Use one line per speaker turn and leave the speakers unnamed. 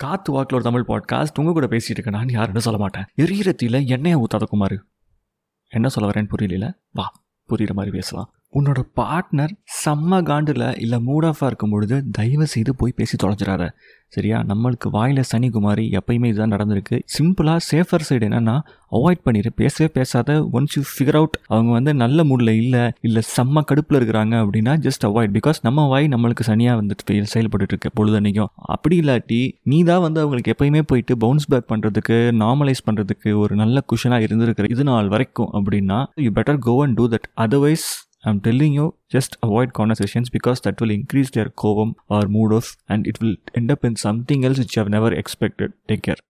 காத்து வாக்கில் ஒரு தமிழ் பாட்காஸ்ட் உங்கள் கூட பேசிட்டு இருக்கேன். நான் யாருன்னு சொல்ல மாட்டேன் எரியிற என்னையை எண்ணெயை ஊத்தாத குமார். என்ன சொல்ல வரேன்னு புரியல வா புரியுற மாதிரி பேசலாம். உன்னோட பார்ட்னர் செம்ம காண்டில் இல்லை மூட் ஆஃபாக இருக்கும் பொழுது தயவு செய்து போய் பேசி தொலைஞ்சிடாரு சரியா? நம்மளுக்கு வாயில் சனிக்குமாரி எப்பயுமே இதுதான் நடந்திருக்கு. சிம்பிளாக சேஃபர் சைடு என்னென்னா அவாய்ட் பண்ணிடு பேசவே பேசாத. ஒன்ஸ் யூ ஃபிகர் அவுட் அவங்க வந்து நல்ல மூடில் இல்லை இல்லை செம்ம கடுப்பில் இருக்கிறாங்க அப்படின்னா ஜஸ்ட் அவாய்ட் பிகாஸ் நம்ம வாய் நம்மளுக்கு சனியாக வந்துட்டு செயல்பட்டு இருக்கு பொழுதன்னைக்கும். அப்படி இல்லாட்டி நீ தான் வந்து அவங்களுக்கு எப்பயுமே போயிட்டு பவுன்ஸ் பேக் பண்ணுறதுக்கு நார்மலைஸ் பண்ணுறதுக்கு ஒரு நல்ல குஷனாக இருந்திருக்கிற இது நாள் வரைக்கும் அப்படின்னா you better go and do that otherwise I'm telling you, just avoid conversations because that will increase their kovam or mood and it will end up in something else which you have never expected. Take care.